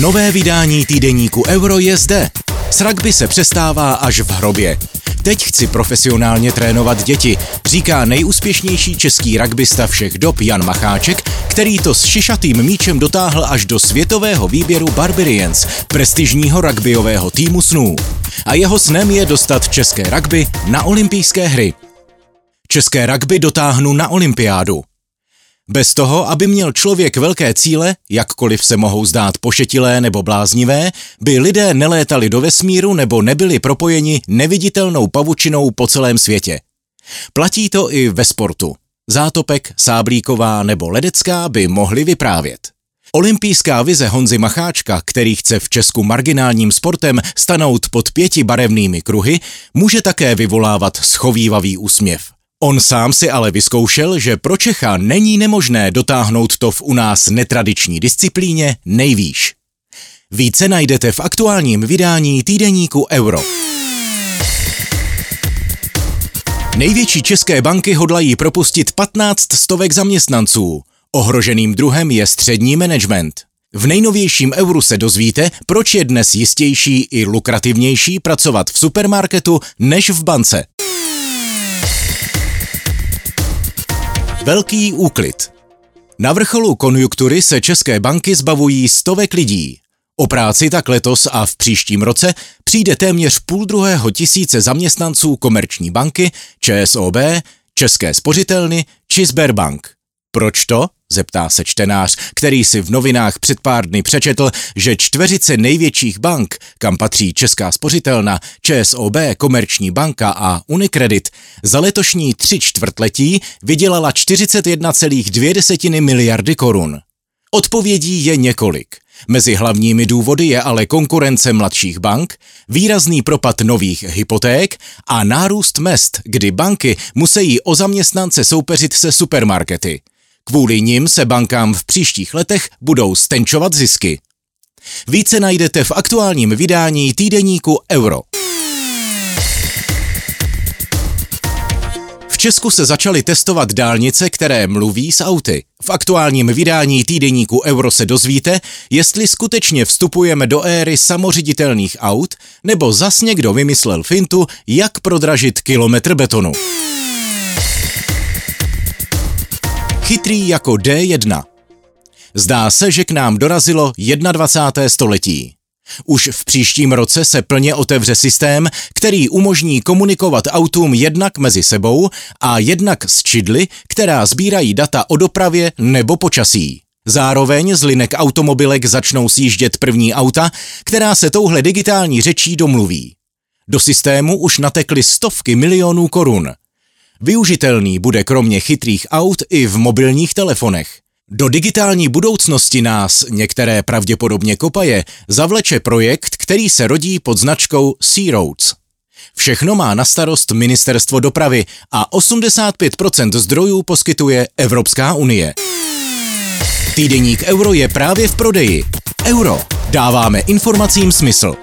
Nové vydání týdeníku Euro je zde. S rugby se přestává až v hrobě. Teď chci profesionálně trénovat děti, říká nejúspěšnější český rugbysta všech dob Jan Macháček, který to s šišatým míčem dotáhl až do světového výběru Barbarians, prestižního rugbyového týmu snů. A jeho snem je dostat české rugby na olympijské hry. České rugby dotáhnu na olympiádu. Bez toho, aby měl člověk velké cíle, jakkoliv se mohou zdát pošetilé nebo bláznivé, by lidé nelétali do vesmíru nebo nebyli propojeni neviditelnou pavučinou po celém světě. Platí to i ve sportu. Zátopek, Sáblíková nebo Ledecká by mohli vyprávět. Olympijská vize Honzy Macháčka, který chce v Česku marginálním sportem stanout pod pěti barevnými kruhy, může také vyvolávat schovývavý úsměv. On sám si ale vyzkoušel, že pro Čecha není nemožné dotáhnout to v u nás netradiční disciplíně nejvýš. Více najdete v aktuálním vydání týdeníku Euro. Největší české banky hodlají propustit 15 stovek zaměstnanců. Ohroženým druhem je střední management. V nejnovějším euru se dozvíte, proč je dnes jistější i lukrativnější pracovat v supermarketu než v bance. Velký úklid. Na vrcholu konjunktury se české banky zbavují stovek lidí. O práci tak letos a v příštím roce přijde téměř půl druhého tisíce zaměstnanců Komerční banky, ČSOB, České spořitelny či Sberbank. Proč to? Zeptá se čtenář, který si v novinách před pár dny přečetl, že čtveřice největších bank, kam patří Česká spořitelna, ČSOB, Komerční banka a Unicredit, za letošní tři čtvrtletí vydělala 41,2 miliardy korun. Odpovědí je několik. Mezi hlavními důvody je ale konkurence mladších bank, výrazný propad nových hypoték a nárůst mest, kdy banky musí o zaměstnance soupeřit se supermarkety. Kvůli nim se bankám v příštích letech budou stenčovat zisky. Více najdete v aktuálním vydání týdeníku Euro. V Česku se začaly testovat dálnice, které mluví s auty. V aktuálním vydání týdeníku Euro se dozvíte, jestli skutečně vstupujeme do éry samoředitelných aut, nebo zas někdo vymyslel fintu, jak prodražit kilometr betonu. Chytrý jako D1. Zdá se, že k nám dorazilo 21. století. Už v příštím roce se plně otevře systém, který umožní komunikovat autům jednak mezi sebou a jednak s čidly, která sbírají data o dopravě nebo počasí. Zároveň z linek automobilek začnou sjíždět první auta, která se touhle digitální řečí domluví. Do systému už natekly stovky milionů korun. Využitelný bude kromě chytrých aut i v mobilních telefonech. Do digitální budoucnosti nás, některé pravděpodobně kopaje, zavleče projekt, který se rodí pod značkou Sea Roads. Všechno má na starost Ministerstvo dopravy a 85% zdrojů poskytuje Evropská unie. Týdeník Euro je právě v prodeji. Euro. Dáváme informacím smysl.